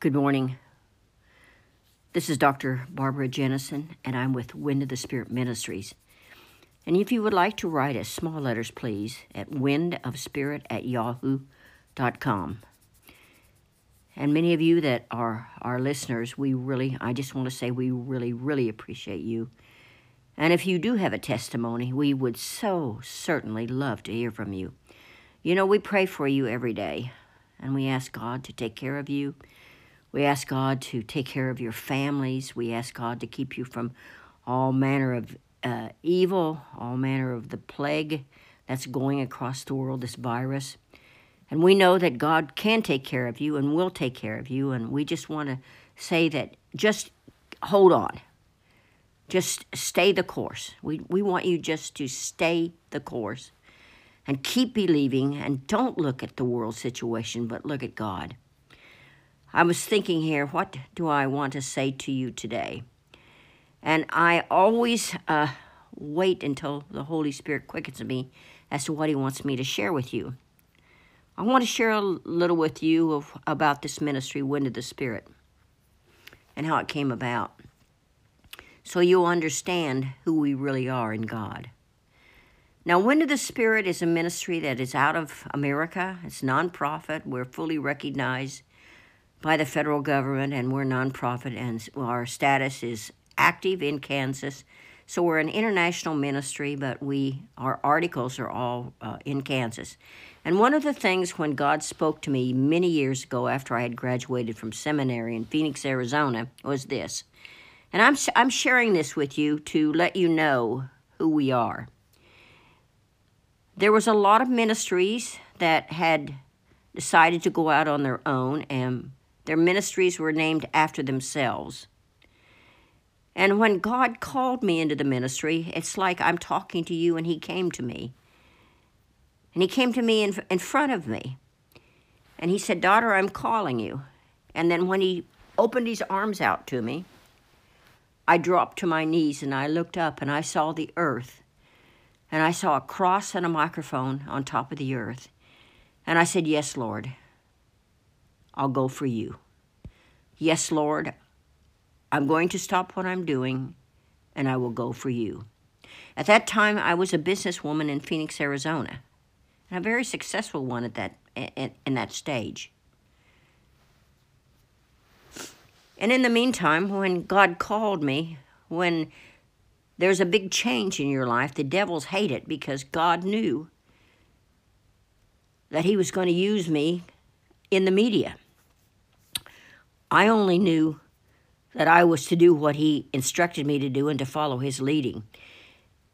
Good morning. This is Dr. Barbara Jennison, and I'm with Wind of the Spirit Ministries. And if you would like to write us, small letters, please, at windofspirit at yahoo.com. And many of you that are our listeners, we really, I just want to say we really, really appreciate you. And if you do have a testimony, we would so certainly love to hear from you. You know, we pray for you every day, and we ask God to take care of you. We ask God to take care of your families. We ask God to keep you from all manner of uh, evil, all manner of the plague that's going across the world, this virus. And we know that God can take care of you and will take care of you. And we just want to say that just hold on. Just stay the course. We, we want you just to stay the course and keep believing and don't look at the world situation, but look at God. I was thinking here, what do I want to say to you today? And I always uh, wait until the Holy Spirit quickens me as to what He wants me to share with you. I want to share a little with you of, about this ministry, Wind of the Spirit, and how it came about so you'll understand who we really are in God. Now, Wind of the Spirit is a ministry that is out of America. It's nonprofit. We're fully recognized by the federal government, and we're nonprofit, and our status is active in Kansas. So we're an international ministry, but we our articles are all uh, in Kansas. And one of the things when God spoke to me many years ago after I had graduated from seminary in Phoenix, Arizona, was this. And I'm, I'm sharing this with you to let you know who we are. There was a lot of ministries that had decided to go out on their own, and their ministries were named after themselves. And when God called me into the ministry, it's like I'm talking to you and He came to me. And He came to me in, in front of me. And He said, Daughter, I'm calling you. And then when He opened His arms out to me, I dropped to my knees and I looked up and I saw the earth. And I saw a cross and a microphone on top of the earth. And I said, Yes, Lord, I'll go for you. Yes, Lord, I'm going to stop what I'm doing and I will go for you. At that time, I was a businesswoman in Phoenix, Arizona, and a very successful one at that, in, in that stage. And in the meantime, when God called me, when there's a big change in your life, the devils hate it because God knew that He was going to use me in the media. I only knew that I was to do what He instructed me to do and to follow His leading.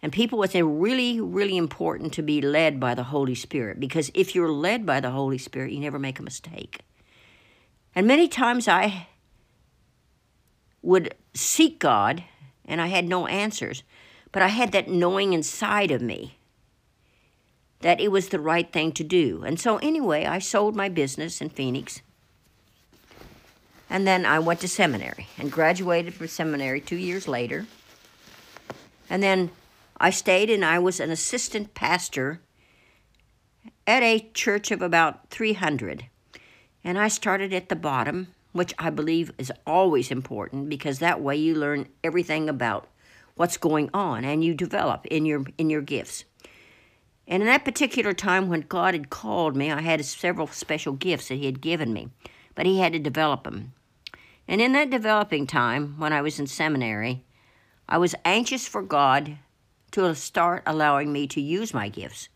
And people, it's really, really important to be led by the Holy Spirit because if you're led by the Holy Spirit, you never make a mistake. And many times I would seek God, and I had no answers, but I had that knowing inside of me that it was the right thing to do. And so, anyway, I sold my business in Phoenix. And then I went to seminary and graduated from seminary two years later. And then I stayed and I was an assistant pastor at a church of about 300. And I started at the bottom which I believe is always important because that way you learn everything about what's going on and you develop in your in your gifts. And in that particular time when God had called me, I had several special gifts that he had given me, but he had to develop them. And in that developing time, when I was in seminary, I was anxious for God to start allowing me to use my gifts.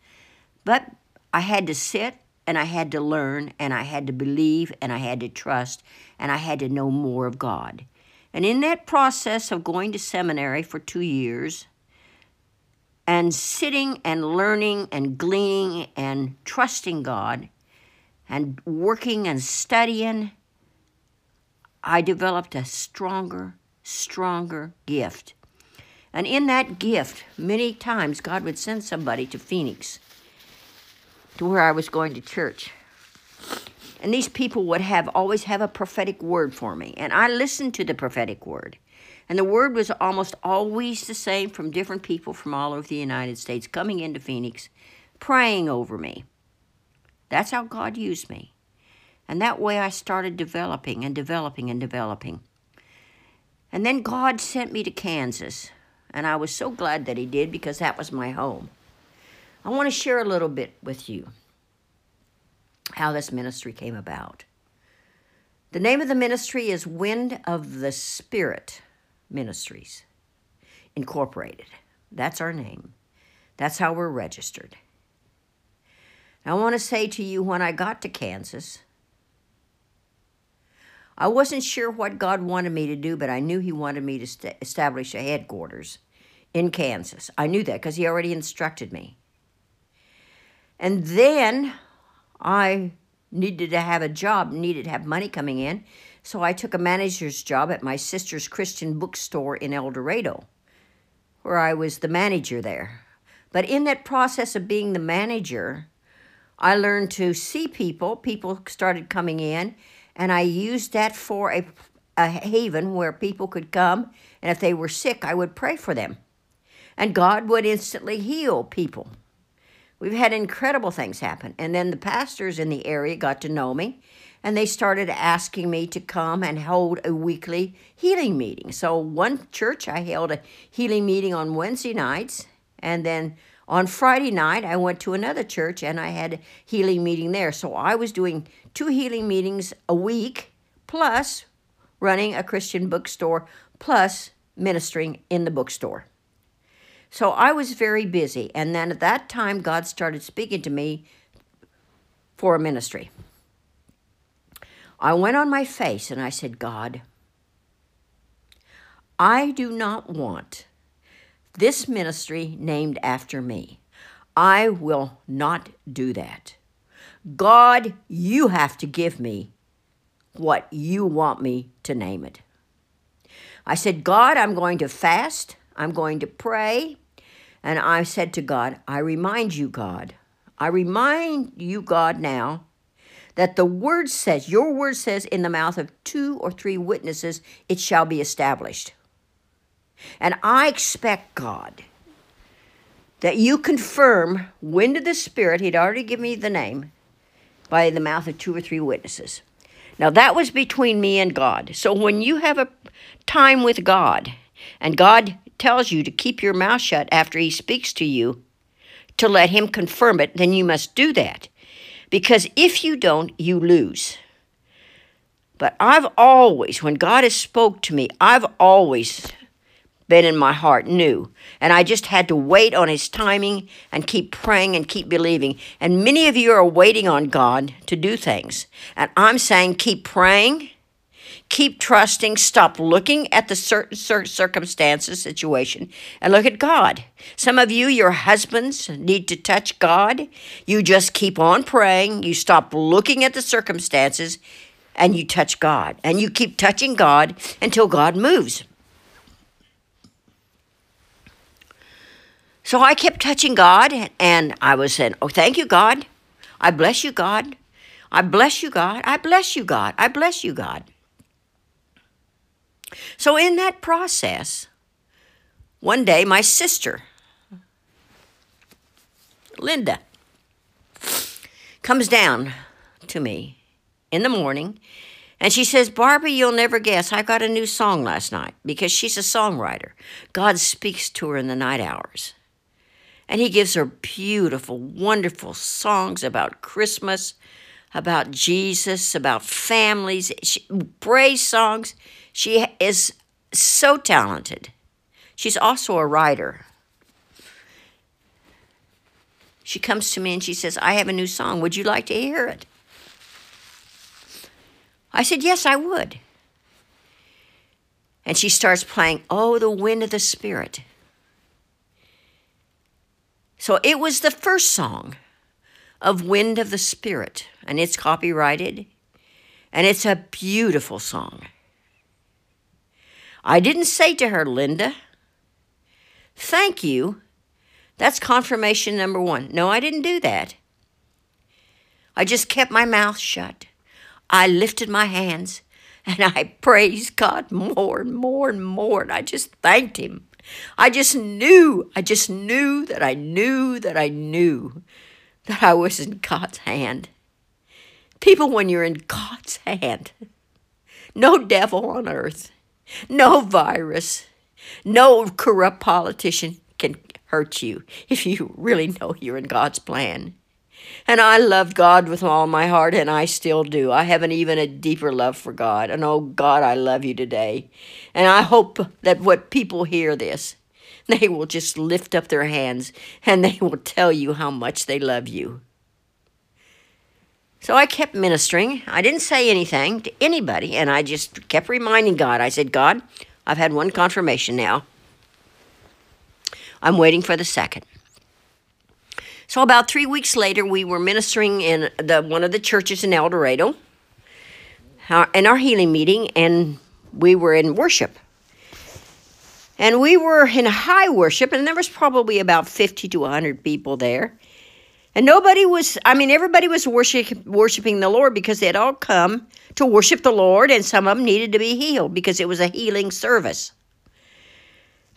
But I had to sit and I had to learn, and I had to believe, and I had to trust, and I had to know more of God. And in that process of going to seminary for two years, and sitting and learning and gleaning and trusting God, and working and studying, I developed a stronger, stronger gift. And in that gift, many times God would send somebody to Phoenix to where I was going to church. And these people would have always have a prophetic word for me. And I listened to the prophetic word. And the word was almost always the same from different people from all over the United States coming into Phoenix, praying over me. That's how God used me. And that way I started developing and developing and developing. And then God sent me to Kansas. And I was so glad that He did because that was my home. I want to share a little bit with you how this ministry came about. The name of the ministry is Wind of the Spirit Ministries Incorporated. That's our name. That's how we're registered. I want to say to you when I got to Kansas, I wasn't sure what God wanted me to do, but I knew He wanted me to st- establish a headquarters in Kansas. I knew that because He already instructed me. And then I needed to have a job, needed to have money coming in. So I took a manager's job at my sister's Christian bookstore in El Dorado, where I was the manager there. But in that process of being the manager, I learned to see people. People started coming in, and I used that for a, a haven where people could come, and if they were sick, I would pray for them. And God would instantly heal people. We've had incredible things happen. And then the pastors in the area got to know me, and they started asking me to come and hold a weekly healing meeting. So, one church, I held a healing meeting on Wednesday nights, and then on Friday night, I went to another church and I had a healing meeting there. So I was doing two healing meetings a week, plus running a Christian bookstore, plus ministering in the bookstore. So I was very busy. And then at that time, God started speaking to me for a ministry. I went on my face and I said, God, I do not want this ministry named after me. I will not do that. God, you have to give me what you want me to name it. I said, God, I'm going to fast, I'm going to pray. And I said to God, I remind you, God, I remind you, God, now that the word says, your word says, in the mouth of two or three witnesses, it shall be established. And I expect, God, that you confirm wind of the Spirit, he'd already given me the name, by the mouth of two or three witnesses. Now, that was between me and God. So when you have a time with God, and God tells you to keep your mouth shut after he speaks to you, to let him confirm it, then you must do that. Because if you don't, you lose. But I've always, when God has spoke to me, I've always been in my heart knew. And I just had to wait on his timing and keep praying and keep believing. And many of you are waiting on God to do things. And I'm saying keep praying, keep trusting, stop looking at the certain circumstances, situation, and look at God. Some of you, your husbands, need to touch God. You just keep on praying, you stop looking at the circumstances, and you touch God. And you keep touching God until God moves. So I kept touching God, and I was saying, Oh, thank you, God. I bless you, God. I bless you, God. I bless you, God. I bless you, God. So, in that process, one day my sister, Linda, comes down to me in the morning and she says, Barbie, you'll never guess, I got a new song last night because she's a songwriter. God speaks to her in the night hours. And he gives her beautiful, wonderful songs about Christmas, about Jesus, about families, she, praise songs. She is so talented. She's also a writer. She comes to me and she says, I have a new song. Would you like to hear it? I said, Yes, I would. And she starts playing, Oh, the Wind of the Spirit. So it was the first song of Wind of the Spirit, and it's copyrighted, and it's a beautiful song. I didn't say to her, Linda, thank you. That's confirmation number one. No, I didn't do that. I just kept my mouth shut. I lifted my hands and I praised God more and more and more, and I just thanked Him. I just knew, I just knew that I knew that I knew that I was in God's hand. People, when you're in God's hand, no devil on earth, no virus, no corrupt politician can hurt you if you really know you're in God's plan. And I loved God with all my heart, and I still do. I have an even a deeper love for God. And oh, God, I love you today. And I hope that what people hear this, they will just lift up their hands and they will tell you how much they love you. So I kept ministering. I didn't say anything to anybody, and I just kept reminding God. I said, God, I've had one confirmation now. I'm waiting for the second. So about three weeks later, we were ministering in the one of the churches in El Dorado, uh, in our healing meeting, and we were in worship. And we were in high worship, and there was probably about 50 to 100 people there. And nobody was, I mean, everybody was worship, worshiping the Lord because they had all come to worship the Lord, and some of them needed to be healed because it was a healing service.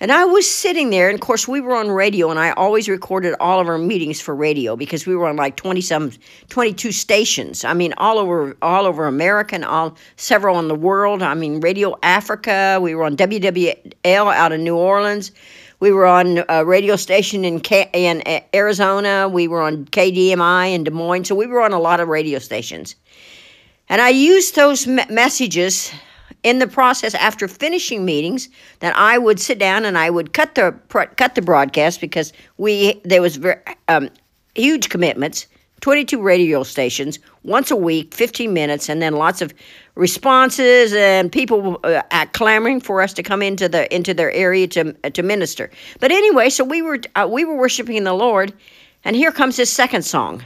And I was sitting there, and of course, we were on radio, and I always recorded all of our meetings for radio because we were on like 20 some, 22 stations. I mean, all over, all over America and all, several in the world. I mean, Radio Africa, we were on WWL out of New Orleans. We were on a radio station in, K- in uh, Arizona. We were on KDMI in Des Moines. So we were on a lot of radio stations. And I used those me- messages in the process after finishing meetings that I would sit down and I would cut the cut the broadcast because we there was very um, huge commitments 22 radio stations once a week 15 minutes and then lots of responses and people uh, clamoring for us to come into the into their area to to minister. But anyway so we were uh, we were worshiping the lord and here comes his second song.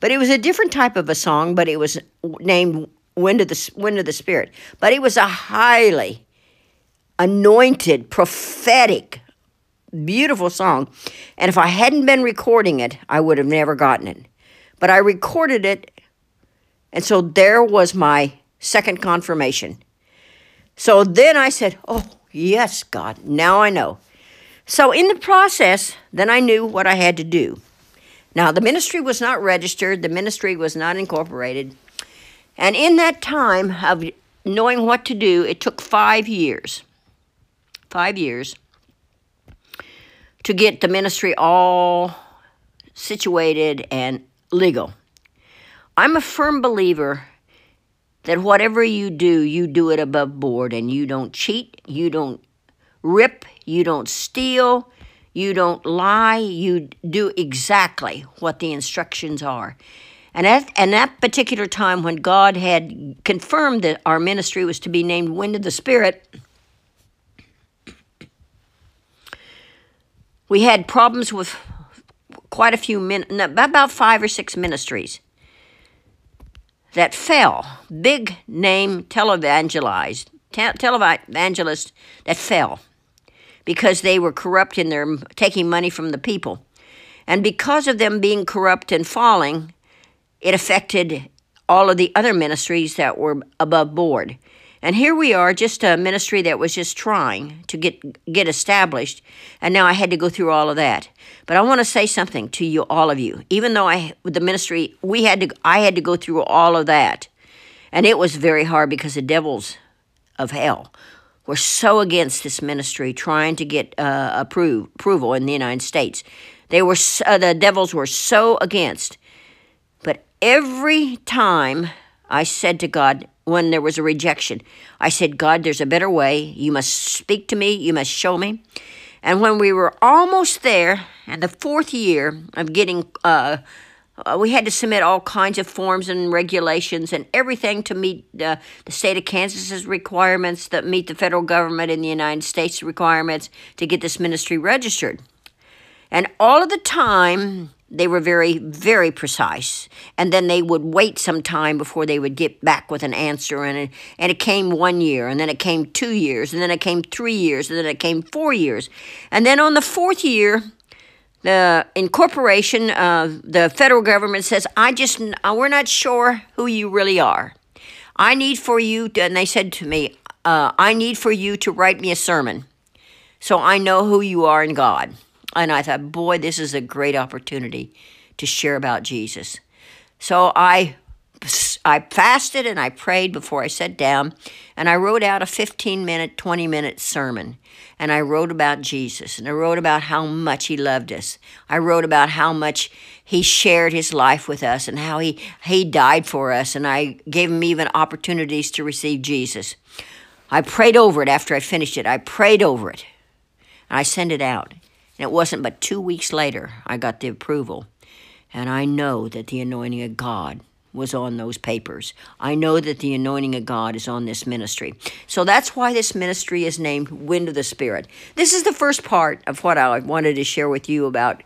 But it was a different type of a song but it was named wind of the wind of the spirit. But it was a highly anointed, prophetic, beautiful song. And if I hadn't been recording it, I would have never gotten it. But I recorded it, and so there was my second confirmation. So then I said, "Oh, yes, God, now I know." So in the process, then I knew what I had to do. Now, the ministry was not registered, the ministry was not incorporated. And in that time of knowing what to do, it took five years. Five years to get the ministry all situated and legal. I'm a firm believer that whatever you do, you do it above board and you don't cheat, you don't rip, you don't steal, you don't lie, you do exactly what the instructions are. And at, and that particular time, when God had confirmed that our ministry was to be named Wind of the Spirit, we had problems with quite a few min about five or six ministries that fell. Big name televangelized, te televangelists that fell because they were corrupt in their taking money from the people. And because of them being corrupt and falling, it affected all of the other ministries that were above board. And here we are, just a ministry that was just trying to get get established, and now I had to go through all of that. But I want to say something to you, all of you. Even though I with the ministry, we had to, I had to go through all of that, and it was very hard because the devils of hell were so against this ministry, trying to get uh, approve, approval in the United States. They were uh, the devils were so against every time I said to God, when there was a rejection, I said, God, there's a better way. You must speak to me. You must show me. And when we were almost there, and the fourth year of getting, uh, we had to submit all kinds of forms and regulations and everything to meet uh, the state of Kansas's requirements, that meet the federal government in the United States requirements to get this ministry registered. And all of the time, they were very, very precise. And then they would wait some time before they would get back with an answer. And it, and it came one year, and then it came two years, and then it came three years, and then it came four years. And then on the fourth year, the incorporation, uh, the federal government says, I just, uh, we're not sure who you really are. I need for you, to, and they said to me, uh, I need for you to write me a sermon so I know who you are in God. And I thought, boy, this is a great opportunity to share about Jesus. So I I fasted and I prayed before I sat down, and I wrote out a 15 minute, 20 minute sermon. And I wrote about Jesus, and I wrote about how much He loved us. I wrote about how much He shared His life with us, and how He, he died for us, and I gave Him even opportunities to receive Jesus. I prayed over it after I finished it. I prayed over it, and I sent it out. And it wasn't but two weeks later I got the approval. And I know that the anointing of God was on those papers. I know that the anointing of God is on this ministry. So that's why this ministry is named Wind of the Spirit. This is the first part of what I wanted to share with you about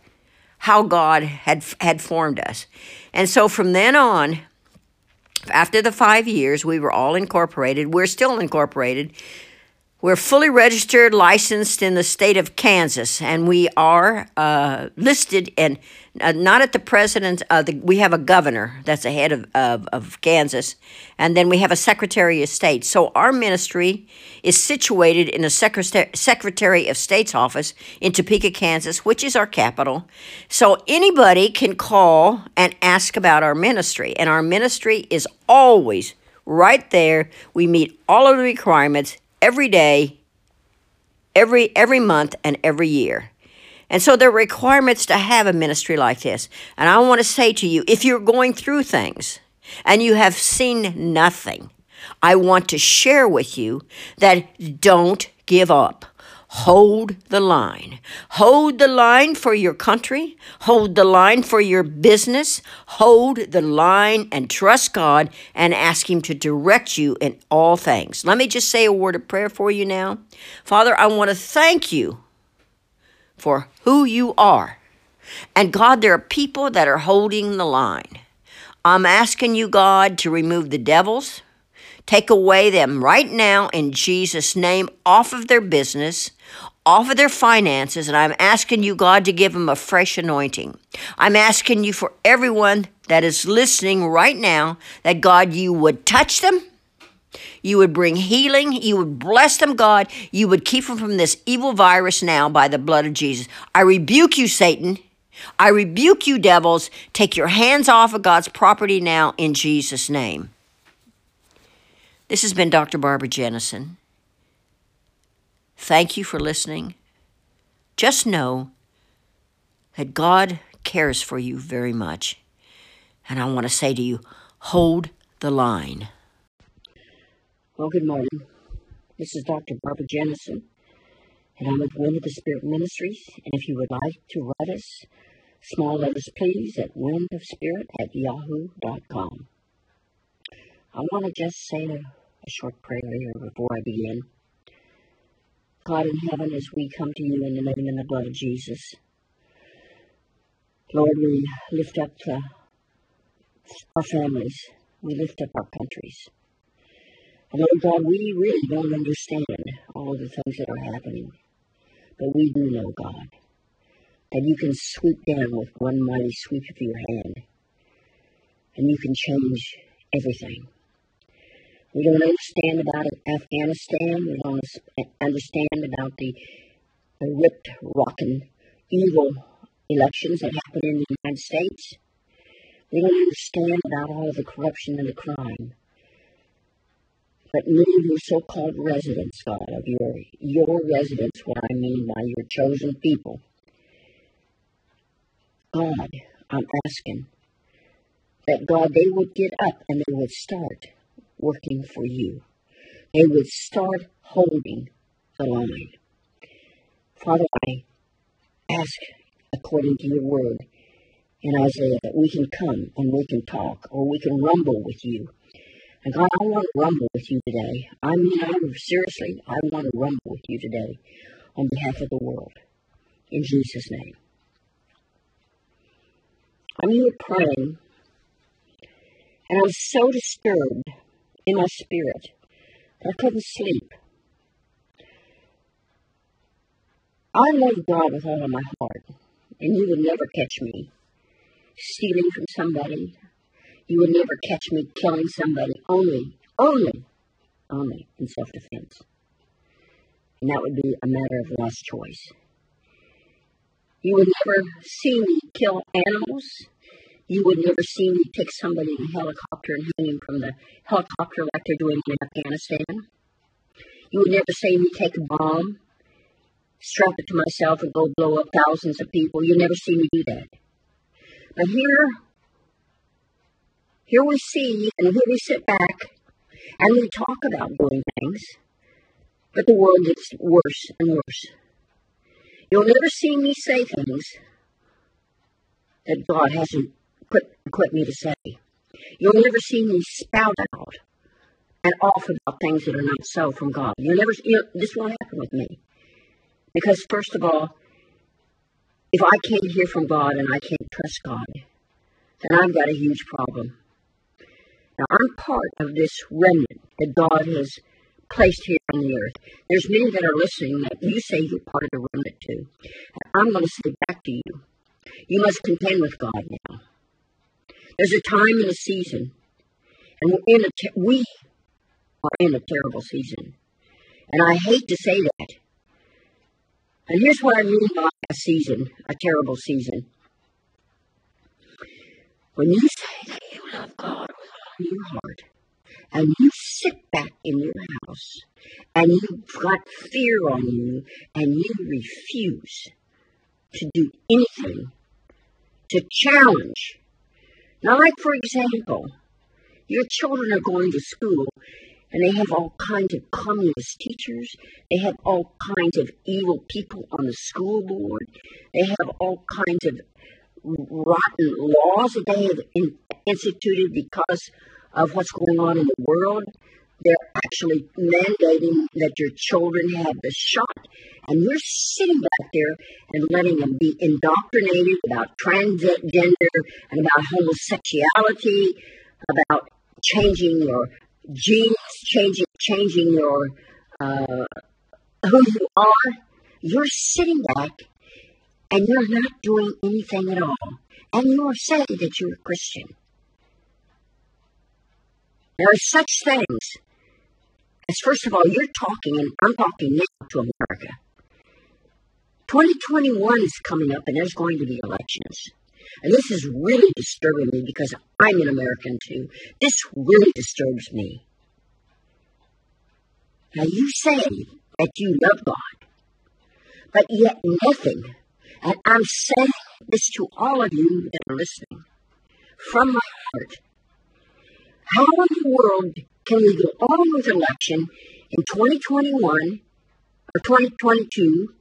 how God had had formed us. And so from then on, after the 5 years, we were all incorporated. We're still incorporated. We're fully registered, licensed in the state of Kansas, and we are uh, listed and uh, not at the president. Uh, the, we have a governor that's the head of, of, of Kansas, and then we have a secretary of state. So our ministry is situated in the secretary, secretary of state's office in Topeka, Kansas, which is our capital. So anybody can call and ask about our ministry, and our ministry is always right there. We meet all of the requirements every day, every every month, and every year. And so there are requirements to have a ministry like this. And I want to say to you if you're going through things and you have seen nothing, I want to share with you that don't give up. Hold the line. Hold the line for your country. Hold the line for your business. Hold the line and trust God and ask Him to direct you in all things. Let me just say a word of prayer for you now. Father, I want to thank you for who you are. And God, there are people that are holding the line. I'm asking you, God, to remove the devils, take away them right now in Jesus' name off of their business, off of their finances, and I'm asking you, God, to give them a fresh anointing. I'm asking you for everyone that is listening right now that God, you would touch them you would bring healing. You would bless them, God. You would keep them from this evil virus now by the blood of Jesus. I rebuke you, Satan. I rebuke you, devils. Take your hands off of God's property now in Jesus' name. This has been Dr. Barbara Jennison. Thank you for listening. Just know that God cares for you very much. And I want to say to you, hold the line. Well, good morning. This is Dr. Barbara Jennison, and I'm with Wind of the Spirit Ministries. And if you would like to write us, small letters please, at windofspirit at yahoo.com. I want to just say a, a short prayer here before I begin. God in heaven, as we come to you in the name and the blood of Jesus, Lord, we lift up uh, our families, we lift up our countries. And Lord God, we really don't understand all the things that are happening. But we do know, God, that you can sweep down with one mighty sweep of your hand. And you can change everything. We don't understand about Afghanistan. We don't understand about the, the ripped, rotten, evil elections that happen in the United States. We don't understand about all the corruption and the crime. But many of your so-called residents, God, of your your residents, what I mean by your chosen people, God, I'm asking that God, they would get up and they would start working for you. They would start holding the line. Father, I ask according to your word in Isaiah that we can come and we can talk or we can rumble with you and God, I want to rumble with you today. I mean, I seriously, I want to rumble with you today on behalf of the world. In Jesus' name. I'm here praying, and I was so disturbed in my spirit I couldn't sleep. I love God with all of my heart, and you would never catch me stealing from somebody, you would never catch me killing somebody only, only, only in self defense. And that would be a matter of last choice. You would never see me kill animals. You would never see me take somebody in a helicopter and hang him from the helicopter like they're doing in Afghanistan. You would never see me take a bomb, strap it to myself, and go blow up thousands of people. You'd never see me do that. But here, here we see, and here we sit back, and we talk about doing things, but the world gets worse and worse. You'll never see me say things that God hasn't put, equipped me to say. You'll never see me spout out and off about things that are not so from God. You'll never, you know, this won't happen with me. Because, first of all, if I can't hear from God and I can't trust God, then I've got a huge problem. Now, I'm part of this remnant that God has placed here on the earth. There's many that are listening that you say you're part of the remnant too. And I'm going to say back to you, you must contend with God now. There's a time and a season, and we're in a te- we are in a terrible season. And I hate to say that. And here's what I mean by a season, a terrible season. When you say that you love God with all your heart, and you sit back in your house, and you've got fear on you, and you refuse to do anything to challenge. Now, like for example, your children are going to school and they have all kinds of communist teachers. They have all kinds of evil people on the school board. They have all kinds of rotten laws that they have in, instituted because of what's going on in the world. They're actually mandating that your children have the shot, and you're sitting back there and letting them be indoctrinated about transgender and about homosexuality, about changing your genes changing, changing your uh, who you are. You're sitting back and you're not doing anything at all, and you're saying that you're a Christian. There are such things as, first of all, you're talking, and I'm talking now to America. 2021 is coming up, and there's going to be elections. And this is really disturbing me because I'm an American too. This really disturbs me. Now you say that you love God, but yet nothing, and I'm saying this to all of you that are listening from my heart. How in the world can we go on with election in 2021 or 2022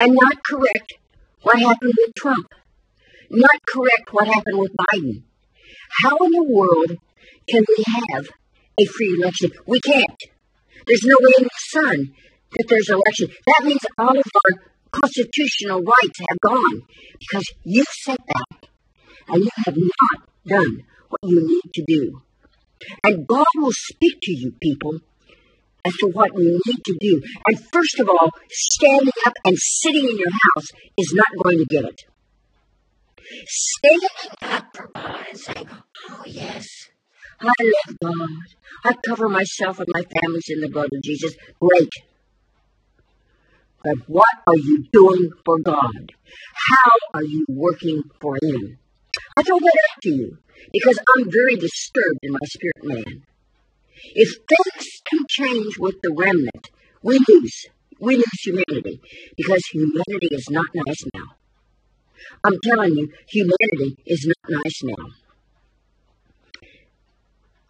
and not correct what happened with Trump, not correct what happened with Biden. How in the world can we have a free election? We can't. There's no way in the sun that there's an election. That means all of our constitutional rights have gone because you said that and you have not done what you need to do. And God will speak to you, people, as to what you need to do. And first of all, standing up and sitting in your house is not going to get it. Standing up for God and saying, Oh, yes, I love God. I cover myself and my families in the blood of Jesus. Great. But what are you doing for God? How are you working for Him? I throw that out to you because I'm very disturbed in my spirit man. If things can change with the remnant, we lose. We lose humanity because humanity is not nice now. I'm telling you, humanity is not nice now.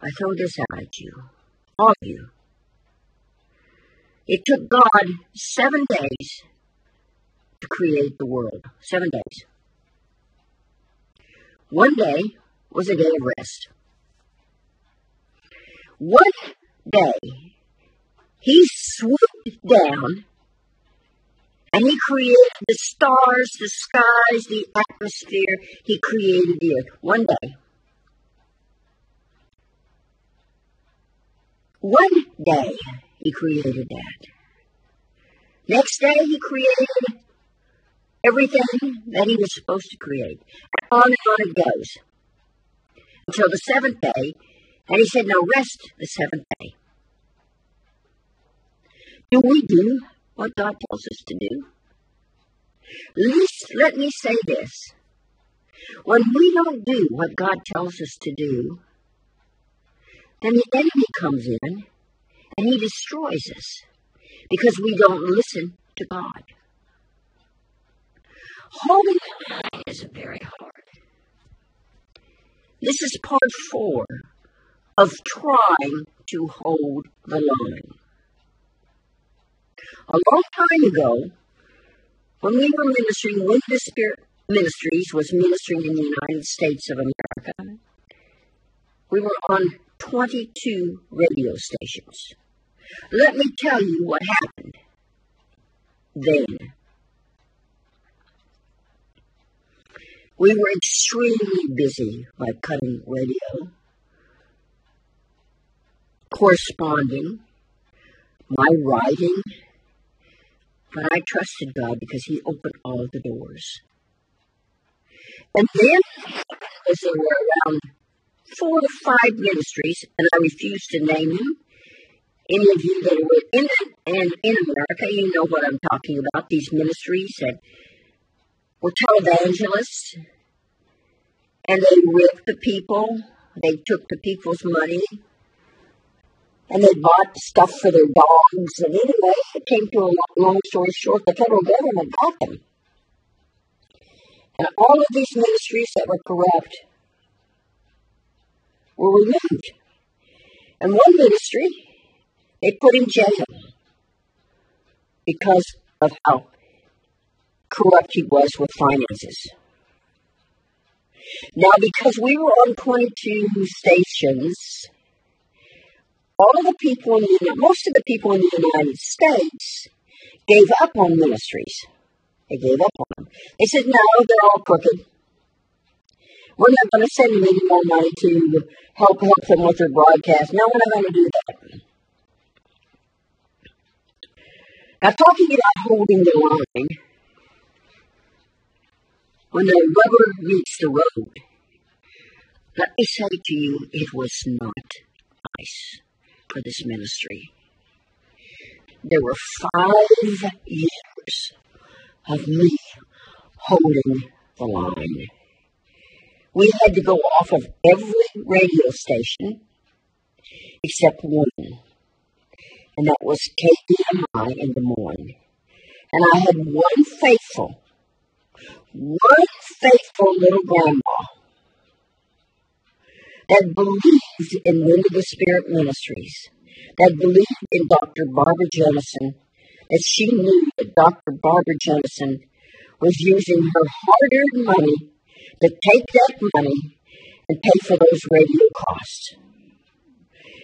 I throw this out at you, all of you. It took God seven days to create the world. Seven days. One day was a day of rest. One day, he swooped down and he created the stars, the skies, the atmosphere. He created the earth. One day. One day, he created that. Next day, he created everything that he was supposed to create. On and on it goes. Until the seventh day, and he said, Now rest the seventh day. Do we do what God tells us to do? Least, let me say this. When we don't do what God tells us to do, then the enemy comes in and he destroys us because we don't listen to God. Holding the line is very hard. This is part four of trying to hold the line. A long time ago, when we were ministering, when the Spirit Ministries was ministering in the United States of America, we were on 22 radio stations. Let me tell you what happened then. We were extremely busy by cutting radio, corresponding, my writing, but I trusted God because He opened all the doors. And then, as there were around four to five ministries, and I refuse to name them, any of you that were in and in America, you know what I'm talking about. These ministries that were televangelists, and they ripped the people. They took the people's money, and they bought stuff for their dogs. And anyway, it came to a long story short, the federal government got them. And all of these ministries that were corrupt were removed. And one ministry they put in jail because of how corrupt he was with finances. Now, because we were on 22 stations, all of the people in the, most of the people in the United States gave up on ministries. They gave up on them. They said, no, they're all crooked. We're not going to send them any more money to help help them with their broadcast. No, we're not going to do that. Now, talking about holding the line, when the rubber meets the road, let me say to you, it was not ice for this ministry. There were five years of me holding the line. We had to go off of every radio station except one and that was KDMI in Des Moines. And I had one faithful, one faithful little grandma that believed in Wind of the Spirit Ministries, that believed in Dr. Barbara Jennison, that she knew that Dr. Barbara Jennison was using her hard earned money to take that money and pay for those radio costs.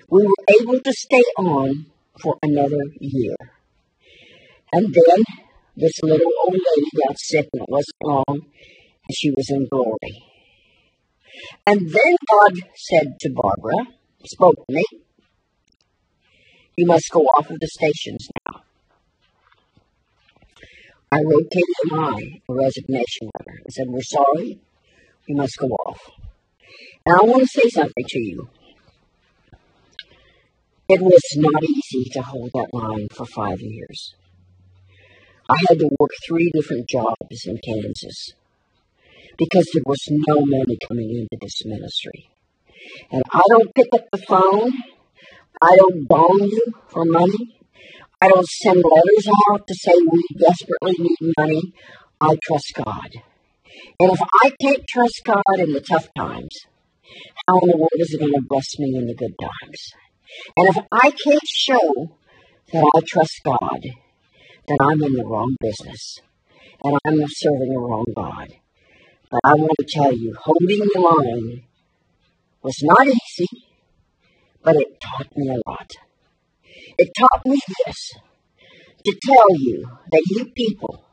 We were able to stay on for another year. And then this little old lady got sick and it wasn't long, and she was in glory. And then God said to Barbara, spoke to me, you must go off of the stations now. I wrote KDMI a resignation letter and said, We're sorry, you must go off. And I want to say something to you. It was not easy to hold that line for five years. I had to work three different jobs in Kansas because there was no money coming into this ministry. And I don't pick up the phone. I don't bone you for money. I don't send letters out to say we desperately need money. I trust God. And if I can't trust God in the tough times, how in the world is it going to bless me in the good times? And if I can't show that I trust God, then I'm in the wrong business and I'm serving the wrong God. But I want to tell you, holding the line was not easy, but it taught me a lot. It taught me this to tell you that you people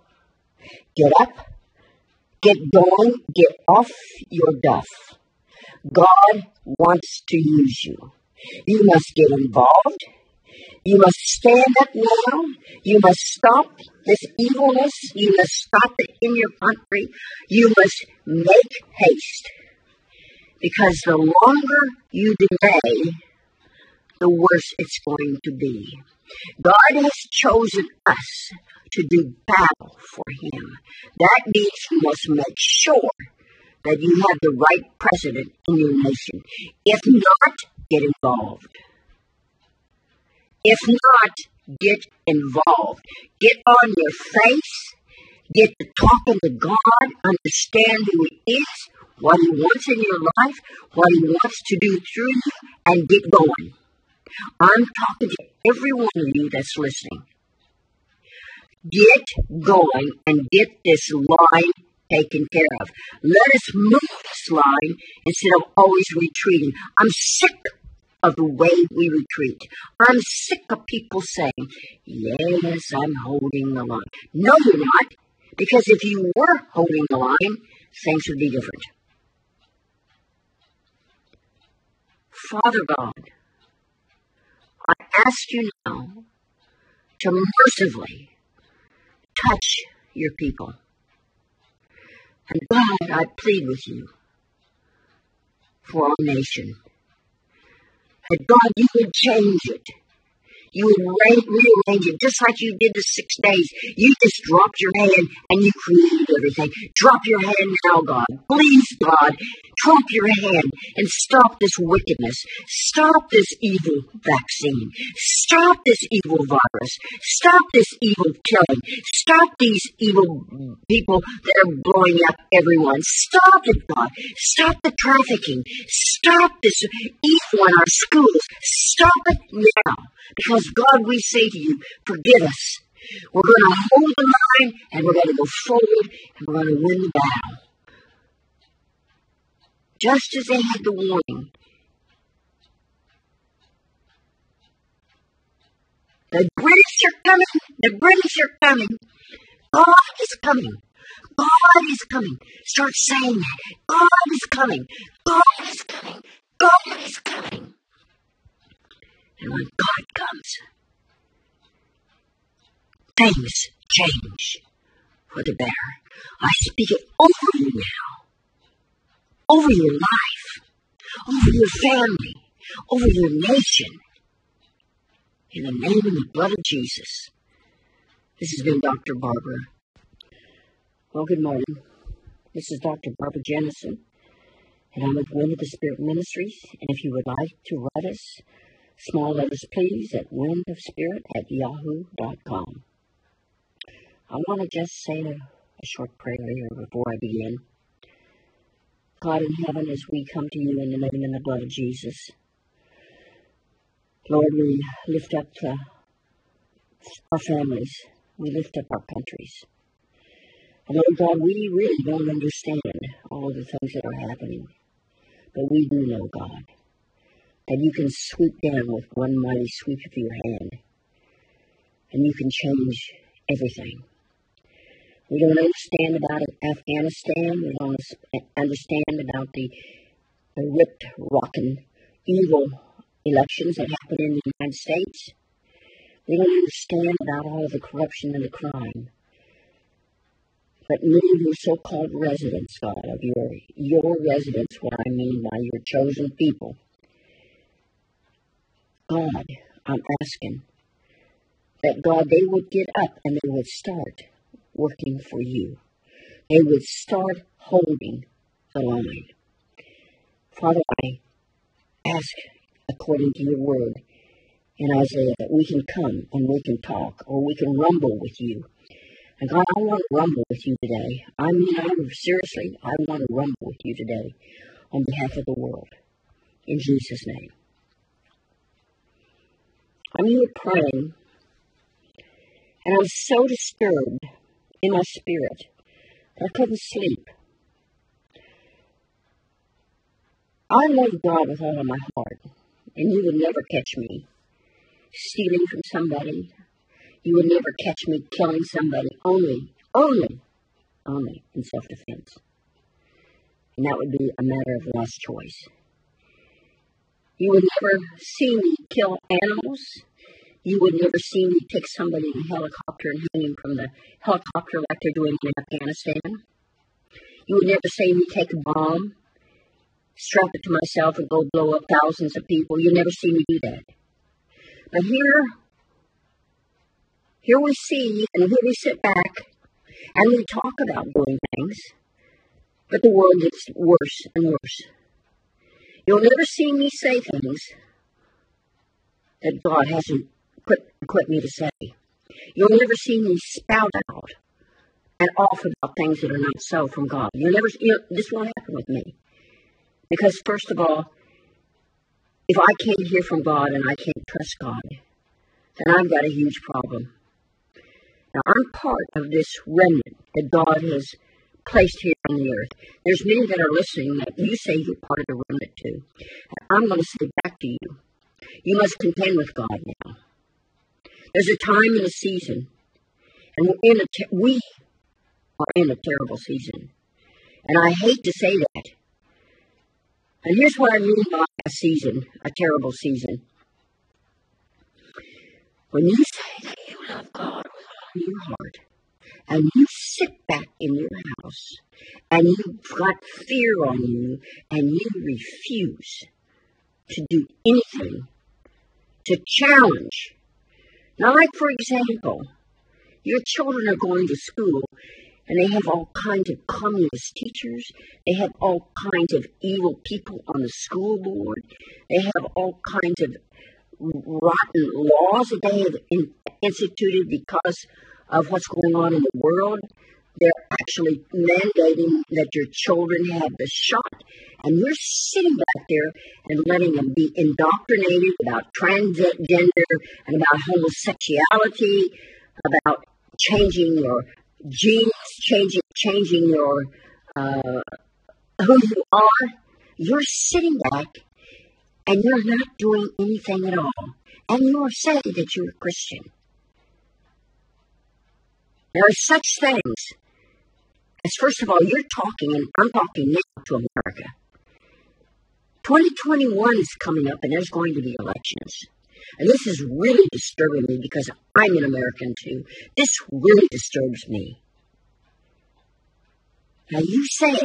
get up, get going, get off your duff. God wants to use you. You must get involved. You must stand up now. You must stop this evilness. You must stop it in your country. You must make haste. Because the longer you delay, the worse it's going to be. God has chosen us to do battle for Him. That means you must make sure that you have the right president in your nation. If not, get involved. If not, get involved. Get on your face. Get to talking to God. Understand who He is, what He wants in your life, what He wants to do through you, and get going. I'm talking to every one of you that's listening. Get going and get this line taken care of. Let us move this line instead of always retreating. I'm sick of the way we retreat. I'm sick of people saying, Yes, I'm holding the line. No, you're not. Because if you were holding the line, things would be different. Father God, I ask you now to mercifully touch your people. And God, I plead with you for our nation. That God, you would change it. You rearrange it just like you did the six days. You just dropped your hand and you created everything. Drop your hand now, God. Please, God, drop your hand and stop this wickedness. Stop this evil vaccine. Stop this evil virus. Stop this evil killing. Stop these evil people that are blowing up everyone. Stop it, God. Stop the trafficking. Stop this evil in our schools. Stop it now. Because, God, we say to you, forgive us. We're going to hold the line and we're going to go forward and we're going to win the battle. Just as they had the warning. The British are coming. The British are coming. God is coming. God is coming. Start saying that. God is coming. God is coming. God is coming. And when God comes, things change for the better. I speak it over you now, over your life, over your family, over your nation. In the name and the blood of Jesus. This has been Dr. Barbara. Well, good morning. This is Dr. Barbara Jennison, and I'm with Wind of the Spirit Ministries. And if you would like to write us, Small letters, please, at windofspirit at yahoo.com. I want to just say a, a short prayer here before I begin. God in heaven, as we come to you in the name and the blood of Jesus, Lord, we lift up uh, our families. We lift up our countries. And Lord God, we really don't understand all of the things that are happening. But we do know, God, that you can sweep down with one mighty sweep of your hand. And you can change everything. We don't understand about Afghanistan. We don't understand about the, the ripped, rocking, evil elections that happen in the United States. We don't understand about all the corruption and the crime. But many of your so-called residents, God, of your your residents, what I mean by your chosen people, God, I'm asking that God, they would get up and they would start working for you. They would start holding the line. Father, I ask according to your word in Isaiah that we can come and we can talk or we can rumble with you. And God, I want to rumble with you today. I mean, I seriously, I want to rumble with you today on behalf of the world. In Jesus' name. I'm here praying, and I'm so disturbed in my spirit that I couldn't sleep. I love God with all of my heart, and you would never catch me stealing from somebody. You would never catch me killing somebody, only, only, only in self defense. And that would be a matter of last choice. You would never see me kill animals. You would never see me take somebody in a helicopter and hang him from the helicopter like they're doing in Afghanistan. You would never see me take a bomb, strap it to myself, and go blow up thousands of people. You never see me do that. But here, here we see, and here we sit back, and we talk about doing things, But the world gets worse and worse. You'll never see me say things that God hasn't put, equipped me to say. You'll never see me spout out and off about things that are not so from God. You'll never, you know, this won't happen with me. Because, first of all, if I can't hear from God and I can't trust God, then I've got a huge problem. Now, I'm part of this remnant that God has placed here on the earth. There's many that are listening that you say you're part of the remnant too. I'm going to say back to you, you must contend with God now. There's a time and a season, and we're in a te- we are in a terrible season. And I hate to say that. And here's what I mean by a season, a terrible season. When you say that you love God with all your heart, and you sit back in your house, and you've got fear on you, and you refuse to do anything to challenge. Now, like for example, your children are going to school and they have all kinds of communist teachers. They have all kinds of evil people on the school board. They have all kinds of rotten laws that they have in, instituted because of what's going on in the world. They're actually mandating that your children have the shot, and you're sitting back there and letting them be indoctrinated about transgender and about homosexuality, about changing your genes, changing changing your uh, who you are. You're sitting back and you're not doing anything at all, and you're saying that you're a Christian. There are such things as, first of all, you're talking, and I'm talking now to America. 2021 is coming up, and there's going to be elections. And this is really disturbing me because I'm an American too. This really disturbs me. Now, you say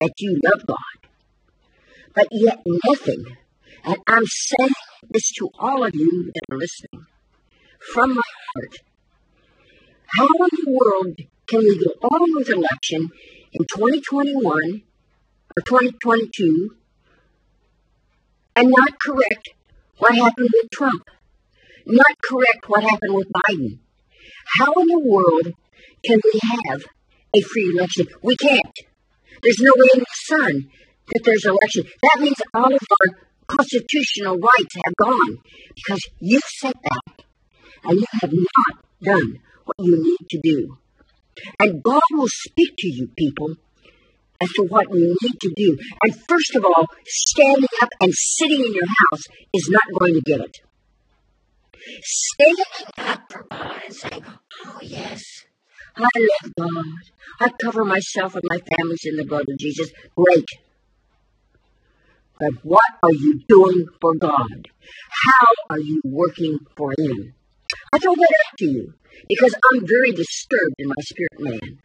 that you love God, but yet nothing, and I'm saying this to all of you that are listening from my heart. How in the world can we go on with election in 2021 or 2022 and not correct what happened with Trump, not correct what happened with Biden? How in the world can we have a free election? We can't. There's no way in the sun that there's an election. That means all of our constitutional rights have gone because you sat back and you have not done what you need to do. And God will speak to you, people, as to what you need to do. And first of all, standing up and sitting in your house is not going to get it. Standing up for God and saying, Oh, yes, I love God. I cover myself and my families in the blood of Jesus. Great. But what are you doing for God? How are you working for Him? I throw that to you because I'm very disturbed in my spirit man.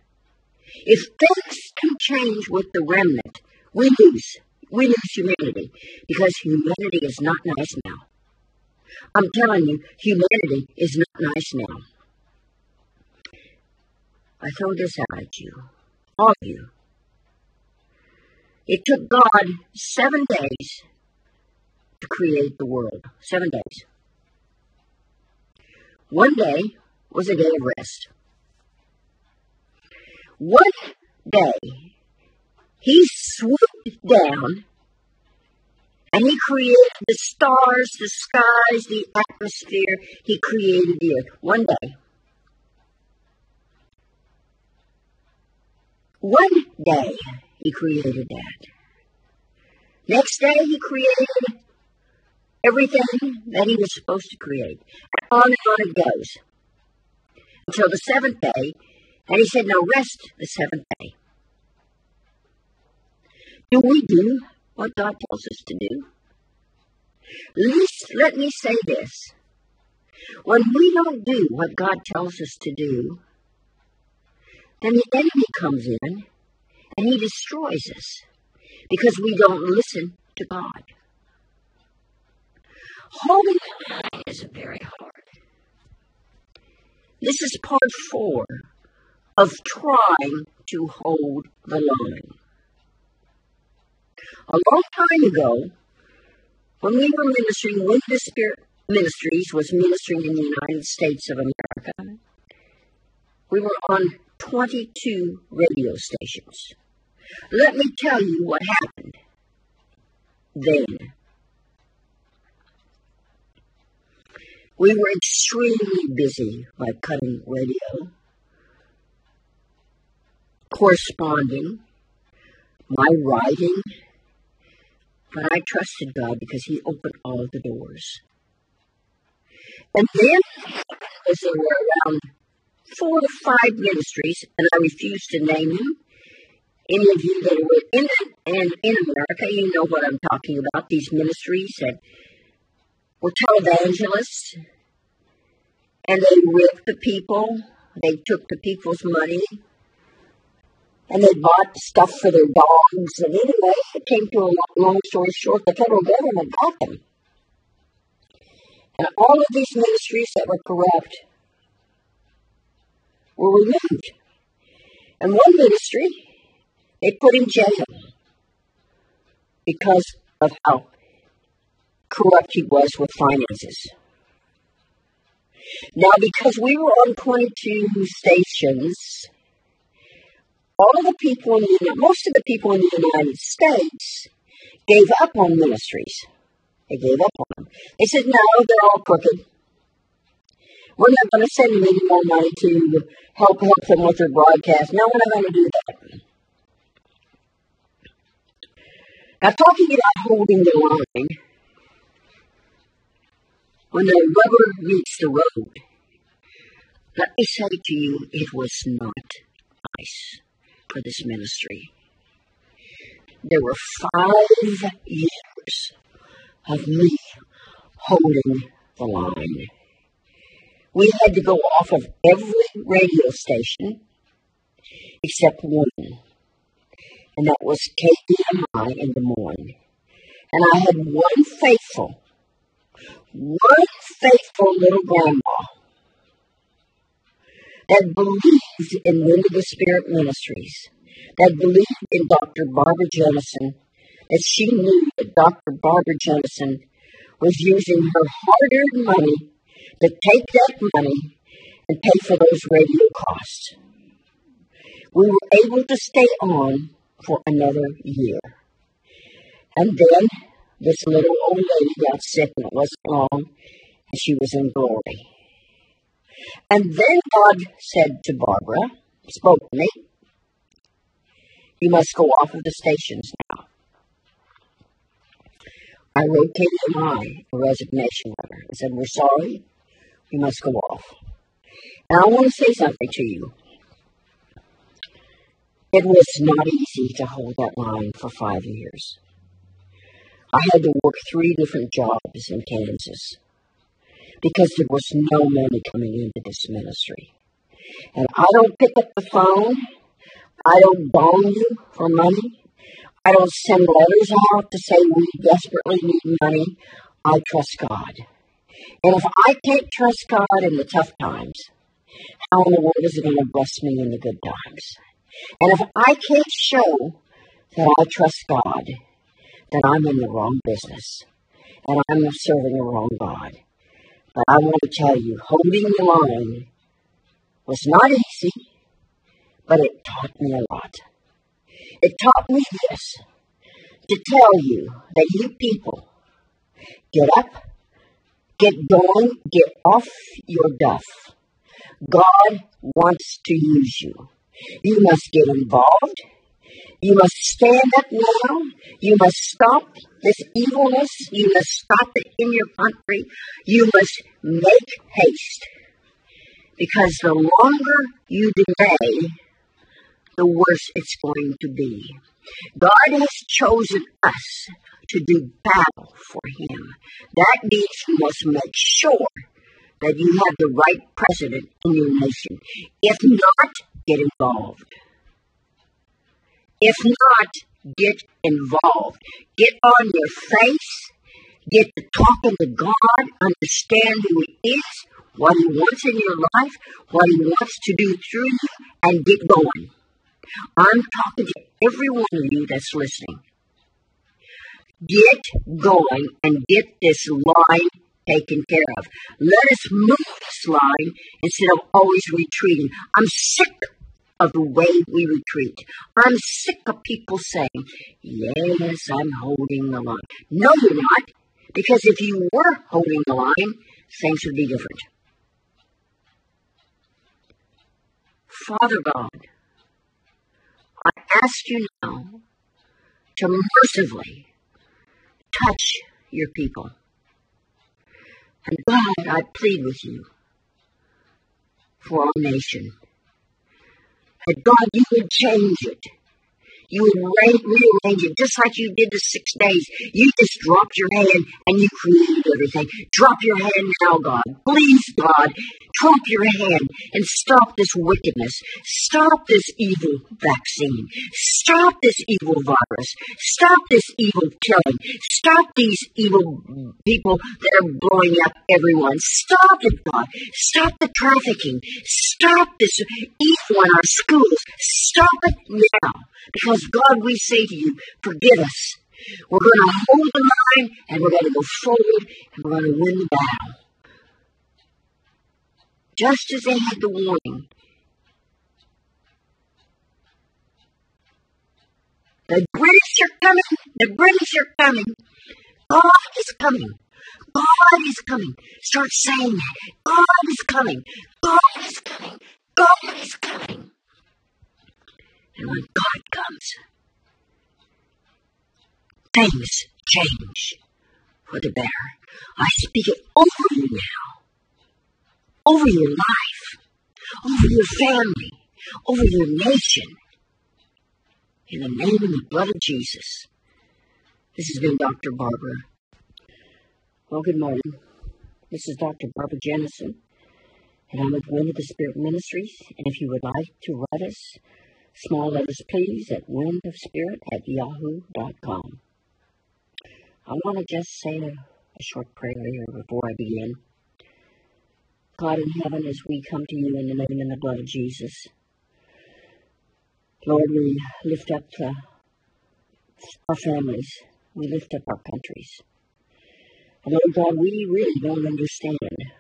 If things can change with the remnant, we lose. We lose humanity because humanity is not nice now. I'm telling you, humanity is not nice now. I throw this out at you, all of you. It took God seven days to create the world. Seven days. One day was a day of rest. One day, he swooped down and he created the stars, the skies, the atmosphere. He created the earth. One day. One day, he created that. Next day, he created everything that he was supposed to create. And on and on it goes. Until the seventh day, and he said, Now rest the seventh day. Do we do what God tells us to do? Least, let me say this. When we don't do what God tells us to do, then the enemy comes in and he destroys us because we don't listen to God. Holding the line is very hard. This is part four of trying to hold the line. A long time ago, when we were ministering, when the Spirit Ministries was ministering in the United States of America, we were on 22 radio stations. Let me tell you what happened then. We were extremely busy by cutting radio, corresponding, my writing, but I trusted God because He opened all the doors. And then, as there were around four to five ministries, and I refuse to name them, any of you that are in and in America, you know what I'm talking about. These ministries that were televangelists, and they ripped the people. They took the people's money, and they bought stuff for their dogs. And anyway, it came to a long story short, the federal government got them. And all of these ministries that were corrupt were removed. And one ministry they put in jail because of how corrupt he was with finances. Now, because we were on 22 stations, all of the people in the most of the people in the United States gave up on ministries. They gave up on them. They said, no, they're all crooked. We're not going to send them any more money to help help them with their broadcast. No, we're not going to do that. Now, talking about holding the line, when the rubber meets the road, let me say to you, it was not nice for this ministry. There were five years of me holding the line. We had to go off of every radio station except one and that was KDMI in Des Moines. And I had one faithful, one faithful little grandma that believed in Wind of the Spirit Ministries, that believed in Dr. Barbara Jennison, that she knew that Dr. Barbara Jennison was using her hard earned money to take that money and pay for those radio costs. We were able to stay on for another year. And then this little old lady got sick and it wasn't long, and she was in glory. And then God said to Barbara, spoke to me, you must go off of the stations now. I wrote KDMI a resignation letter and said, We're sorry, you must go off. And I want to say something to you. It was not easy to hold that line for five years. I had to work three different jobs in Kansas because there was no money coming into this ministry. And I don't pick up the phone. I don't bond you for money. I don't send letters out to say we desperately need money. I trust God. And if I can't trust God in the tough times, how in the world is it going to bless me in the good times? And if I can't show that I trust God, then I'm in the wrong business and I'm serving the wrong God. But I want to tell you, holding the line was not easy, but it taught me a lot. It taught me this to tell you that you people get up, get going, get off your duff. God wants to use you. You must get involved. You must stand up now. You must stop this evilness. You must stop it in your country. You must make haste. Because the longer you delay, the worse it's going to be. God has chosen us to do battle for Him. That means you must make sure that you have the right president in your nation. If not, get involved. If not, get involved. Get on your face. Get to talking to God. Understand who He is, what He wants in your life, what He wants to do through you, and get going. I'm talking to every one of you that's listening. get going and get this line taken care of. Let us move this line instead of always retreating. I'm sick of the way we retreat. I'm sick of people saying, Yes, I'm holding the line. No, you're not. Because if you were holding the line, things would be different. Father God, I ask you now to mercifully touch your people. And God, I plead with you for our nation. That God, you would change it. You would rearrange it just like you did the six days. You just dropped your hand and you created everything. Drop your hand now, God. Please, God, drop your hand and stop this wickedness. Stop this evil vaccine. Stop this evil virus. Stop this evil killing. Stop these evil people that are blowing up everyone. Stop it, God. Stop the trafficking. Stop this evil in our schools. Stop it now. Because, God, we say to you, forgive us. We're going to hold the line and we're going to go forward and we're going to win the battle. Just as they had the warning. The British are coming. The British are coming. God is coming. God is coming. Start saying that. God is coming. God is coming. God is coming. And when God comes, things change for the better. I speak it over you now, over your life, over your family, over your nation. In the name and the blood of Jesus. This has been Dr. Barbara. Well, good morning. This is Dr. Barbara Jennison, and I'm with Wind of the Spirit Ministries. And if you would like to write us, Small letters, please, at windofspirit at yahoo.com. I want to just say a, a short prayer here before I begin. God in heaven, as we come to you in the name and the blood of Jesus, Lord, we lift up our families. We lift up our countries. And Lord God, we really don't understand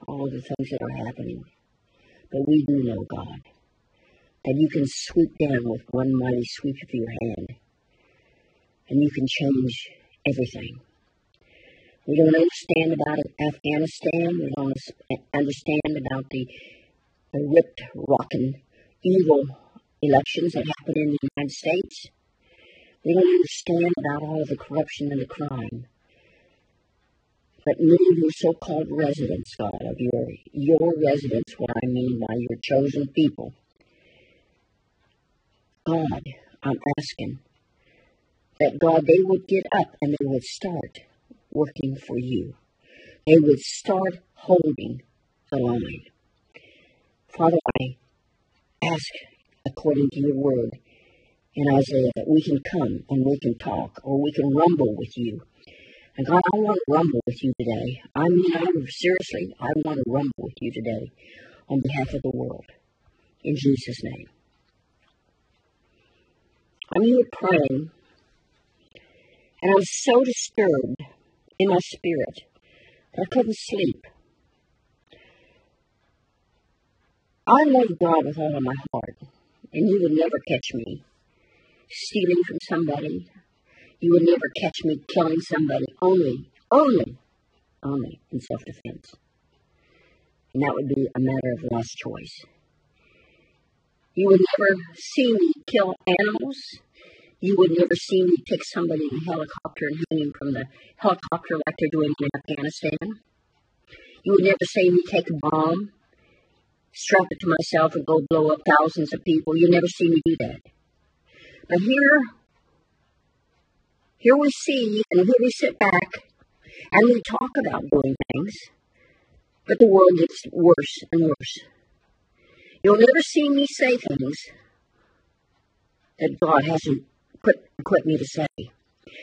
all the things that are happening. But we do know, God, that you can sweep down with one mighty sweep of your hand, and you can change everything. We don't understand about Afghanistan. We don't understand about the, the ripped, rocking, evil elections that happen in the United States. We don't understand about all the corruption and the crime. But many of your so-called residents, God, of your your residents, what I mean by your chosen people, God, I'm asking that God, they would get up and they would start working for you. They would start holding the line. Father, I ask according to your word in Isaiah that we can come and we can talk or we can rumble with you. And God, I want to rumble with you today. I mean, I seriously, I want to rumble with you today on behalf of the world. In Jesus' name. I'm here praying, and I was so disturbed in my spirit that I couldn't sleep. I love God with all of my heart, and you would never catch me stealing from somebody. You would never catch me killing somebody, only, only, only in self defense. And that would be a matter of last choice. You would never see me kill animals. You would never see me take somebody in a helicopter and hang him from the helicopter like they're doing in Afghanistan. You would never see me take a bomb, strap it to myself, and go blow up thousands of people. You never see me do that. But here, here we see, and here we sit back, and we talk about doing things, but the world gets worse and worse. You'll never see me say things that God hasn't put, put me to say.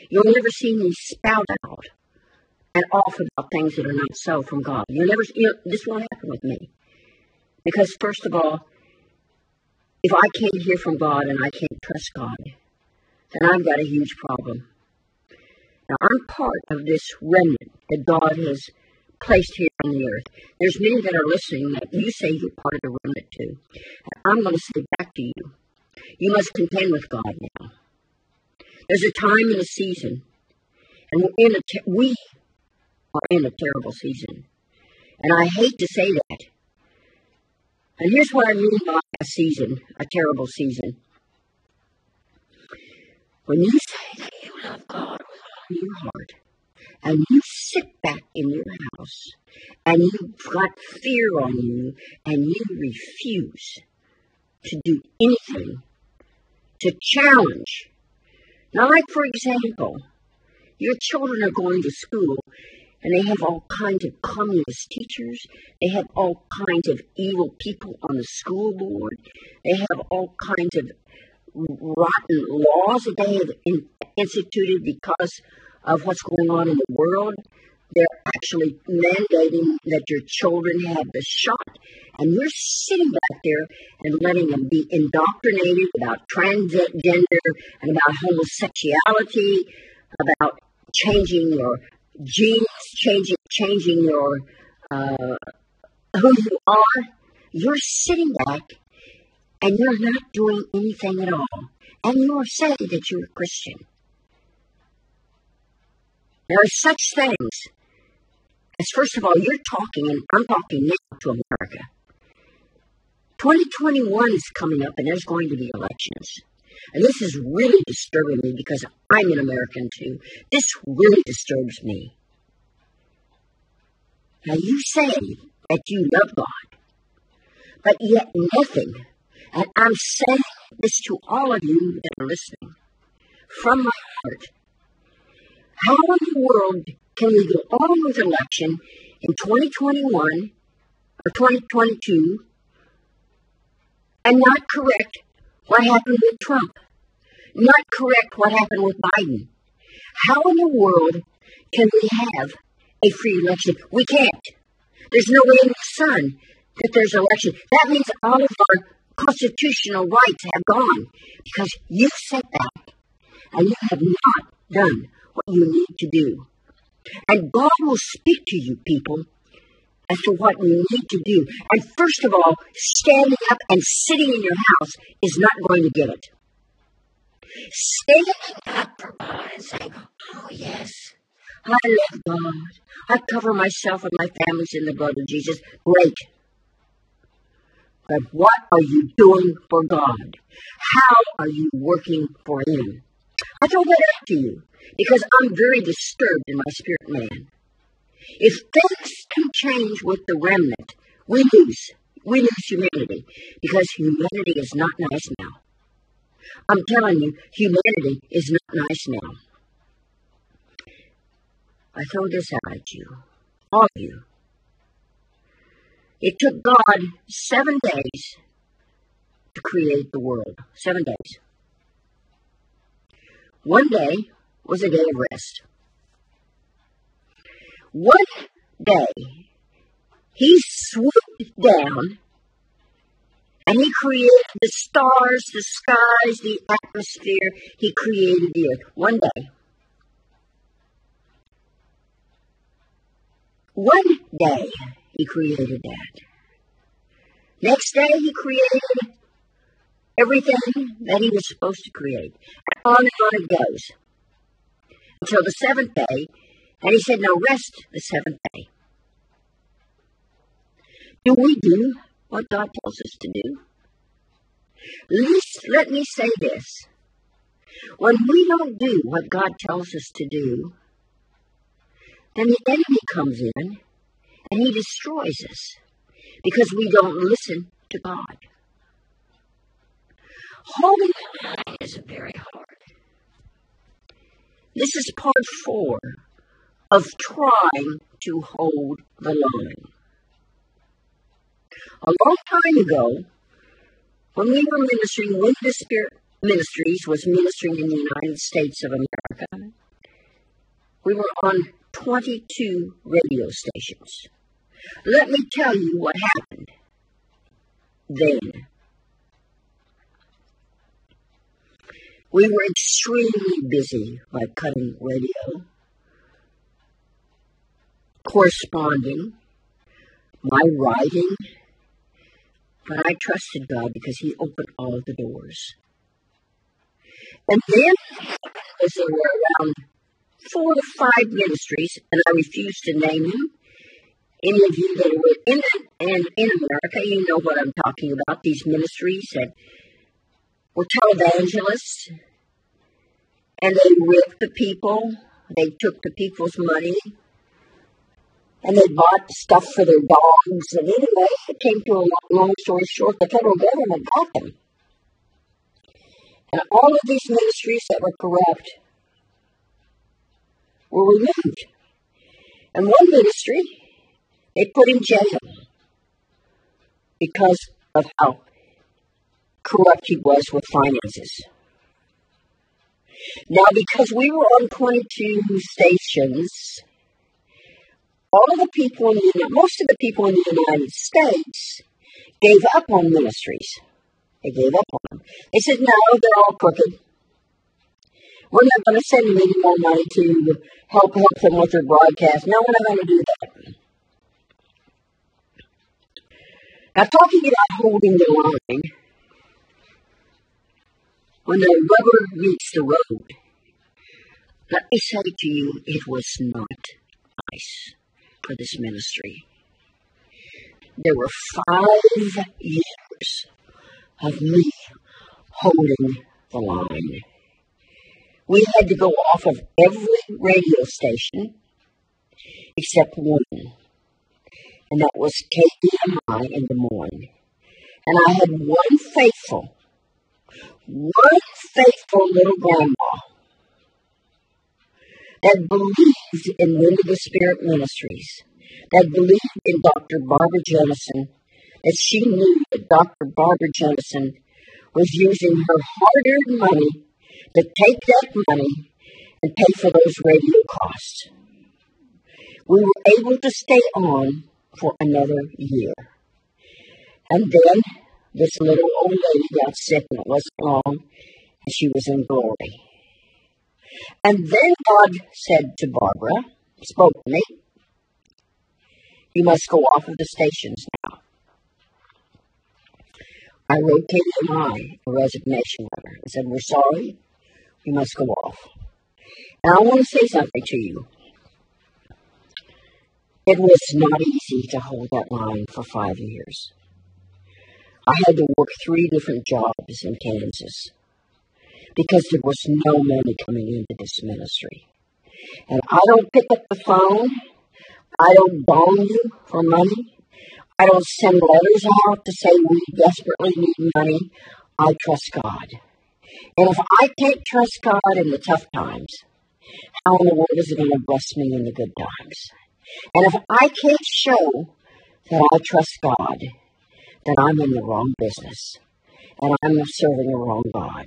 You'll never see me spout out and off about things that are not so from God. You'll never, you know, this won't happen with me. Because, first of all, if I can't hear from God and I can't trust God, then I've got a huge problem. Now, I'm part of this remnant that God has placed here on the earth. There's many that are listening that you say you're part of the remnant too. I'm going to say back to you, you must contend with God now. There's a time and a season, and we're in a te- we are in a terrible season. And I hate to say that. And here's what I mean by a season, a terrible season. When you say that you love God with all your heart, and you sit back in your house, and you've got fear on you, and you refuse to do anything to challenge. Now, like for example, your children are going to school and they have all kinds of communist teachers. They have all kinds of evil people on the school board. They have all kinds of rotten laws that they have in, instituted because of what's going on in the world. They're actually mandating that your children have the shot, and you're sitting back there and letting them be indoctrinated about transgender and about homosexuality, about changing your genes, changing changing your uh, who you are. You're sitting back and you're not doing anything at all, and you're saying that you're a Christian. There are such things as, first of all, you're talking, and I'm talking now to America. 2021 is coming up, and there's going to be elections. And this is really disturbing me because I'm an American too. This really disturbs me. Now, you say that you love God, but yet nothing, and I'm saying this to all of you that are listening from my heart. How in the world can we go on with election in 2021 or 2022 and not correct what happened with Trump? Not correct what happened with Biden? How in the world can we have a free election? We can't. There's no way in the sun that there's an election. That means all of our constitutional rights have gone because you said that and you have not done what you need to do. And God will speak to you, people, as to what you need to do. And first of all, standing up and sitting in your house is not going to get it. Standing up for God and saying, Oh, yes, I love God. I cover myself and my families in the blood of Jesus. Great. But what are you doing for God? How are you working for Him? I throw that out to you because I'm very disturbed in my spirit man. If things can change with the remnant, we lose. We lose humanity because humanity is not nice now. I'm telling you, humanity is not nice now. I throw this out at you, all of you. It took God seven days to create the world. Seven days. One day was a day of rest. One day, he swooped down and he created the stars, the skies, the atmosphere. He created the earth. One day. One day, he created that. Next day, he created everything that he was supposed to create. And on and on it goes. Until the seventh day, and he said, Now rest the seventh day. Do we do what God tells us to do? Least, let me say this. When we don't do what God tells us to do, then the enemy comes in and he destroys us because we don't listen to God. Holding the line is very hard. This is part four of trying to hold the line. A long time ago, when we were ministering, when the Spirit Ministries was ministering in the United States of America, we were on 22 radio stations. Let me tell you what happened then. We were extremely busy by cutting radio corresponding, my writing, but I trusted God because He opened all the doors. And then, as there were around four to five ministries, and I refuse to name them, any of you that were in and in America, you know what I'm talking about. These ministries that were televangelists, and they ripped the people. They took the people's money, and they bought stuff for their dogs. And anyway, it came to a long story short, the federal government got them. And all of these ministries that were corrupt were removed. And one ministry, they put in jail because of how corrupt he was with finances. Now, because we were on 22 stations, all of the people in the, most of the people in the United States gave up on ministries. They gave up on them. They said, no, they're all crooked. We're not going to send them any more money to help help them with their broadcast. No, we're not going to do that. Now, talking about holding the line, when the rubber meets the road, let me say to you, it was not nice for this ministry. There were five years of me holding the line. We had to go off of every radio station except one, and that was KDMI in Des Moines. And I had one faithful, one faithful little grandma that believed in Wind of the Spirit Ministries, that believed in Dr. Barbara Jennison, that she knew that Dr. Barbara Jennison was using her hard earned money to take that money and pay for those radio costs. We were able to stay on for another year. And then this little old lady got sick and it wasn't long, and she was in glory. And then God said to Barbara, spoke to me, you must go off of the stations now. I wrote KDMI a resignation letter and said, We're sorry, you must go off. And I want to say something to you. It was not easy to hold that line for five years. I had to work three different jobs in Kansas because there was no money coming into this ministry. And I don't pick up the phone. I don't bone you for money. I don't send letters out to say we desperately need money. I trust God. And if I can't trust God in the tough times, how in the world is it going to bless me in the good times? And if I can't show that I trust God, then I'm in the wrong business and I'm serving the wrong God.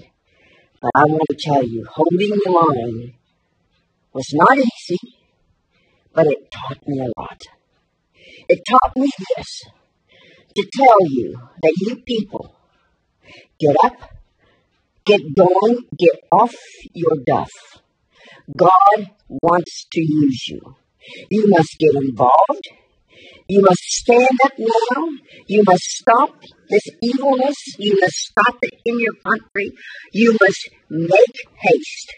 But I want to tell you, holding the line was not easy, but it taught me a lot. It taught me this to tell you that you people get up, get going, get off your duff. God wants to use you. You must get involved. You must stand up now. You must stop this evilness. You must stop it in your country. You must make haste.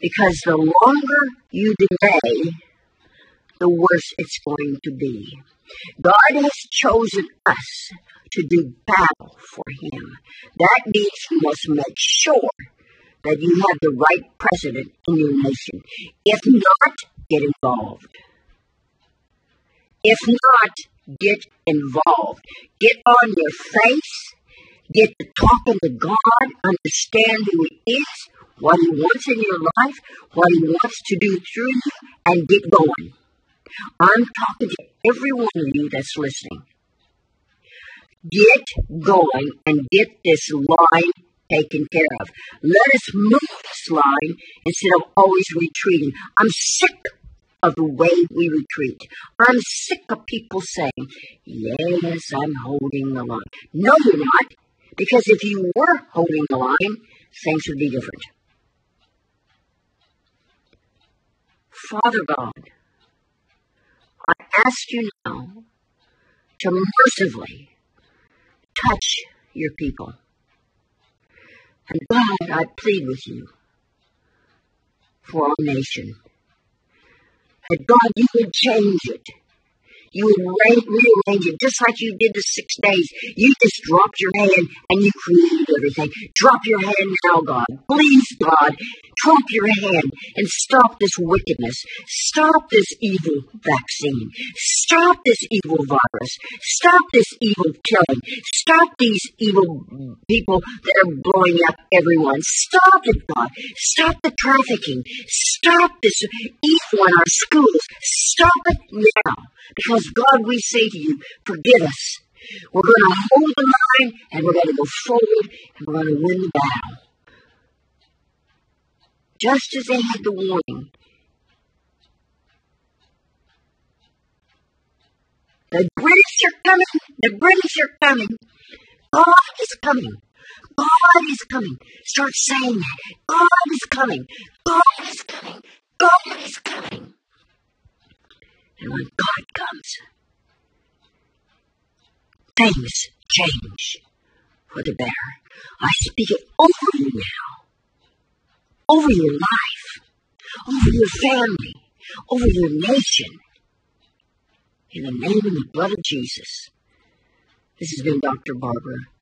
Because the longer you delay, the worse it's going to be. God has chosen us to do battle for Him. That means you must make sure that you have the right president in your nation. If not, get involved. If not, get involved. Get on your face. Get to talking to God. Understand who He is, what He wants in your life, what He wants to do through you, and get going. I'm talking to every one of you that's listening. Get going and get this line taken care of. Let us move this line instead of always retreating. I'm sick of the way we retreat. I'm sick of people saying, Yes, I'm holding the line. No, you're not. Because if you were holding the line, things would be different. Father God, I ask you now to mercifully touch your people. And God, I plead with you for our nation. That God, you would change it you would rearrange it just like you did the six days. You just dropped your hand and you created everything. Drop your hand now, God. Please, God, drop your hand and stop this wickedness. Stop this evil vaccine. Stop this evil virus. Stop this evil killing. Stop these evil people that are blowing up everyone. Stop it, God. Stop the trafficking. Stop this evil in our schools. Stop it now. Because, God, we say to you, forgive us. We're going to hold the line and we're going to go forward and we're going to win the battle. Just as they had the warning. The British are coming. The British are coming. God is coming. God is coming. Start saying that. God is coming. God is coming. God is coming. And when God comes, things change for the better. I speak it over you now, over your life, over your family, over your nation. In the name of the blood of Jesus. This has been Dr. Barbara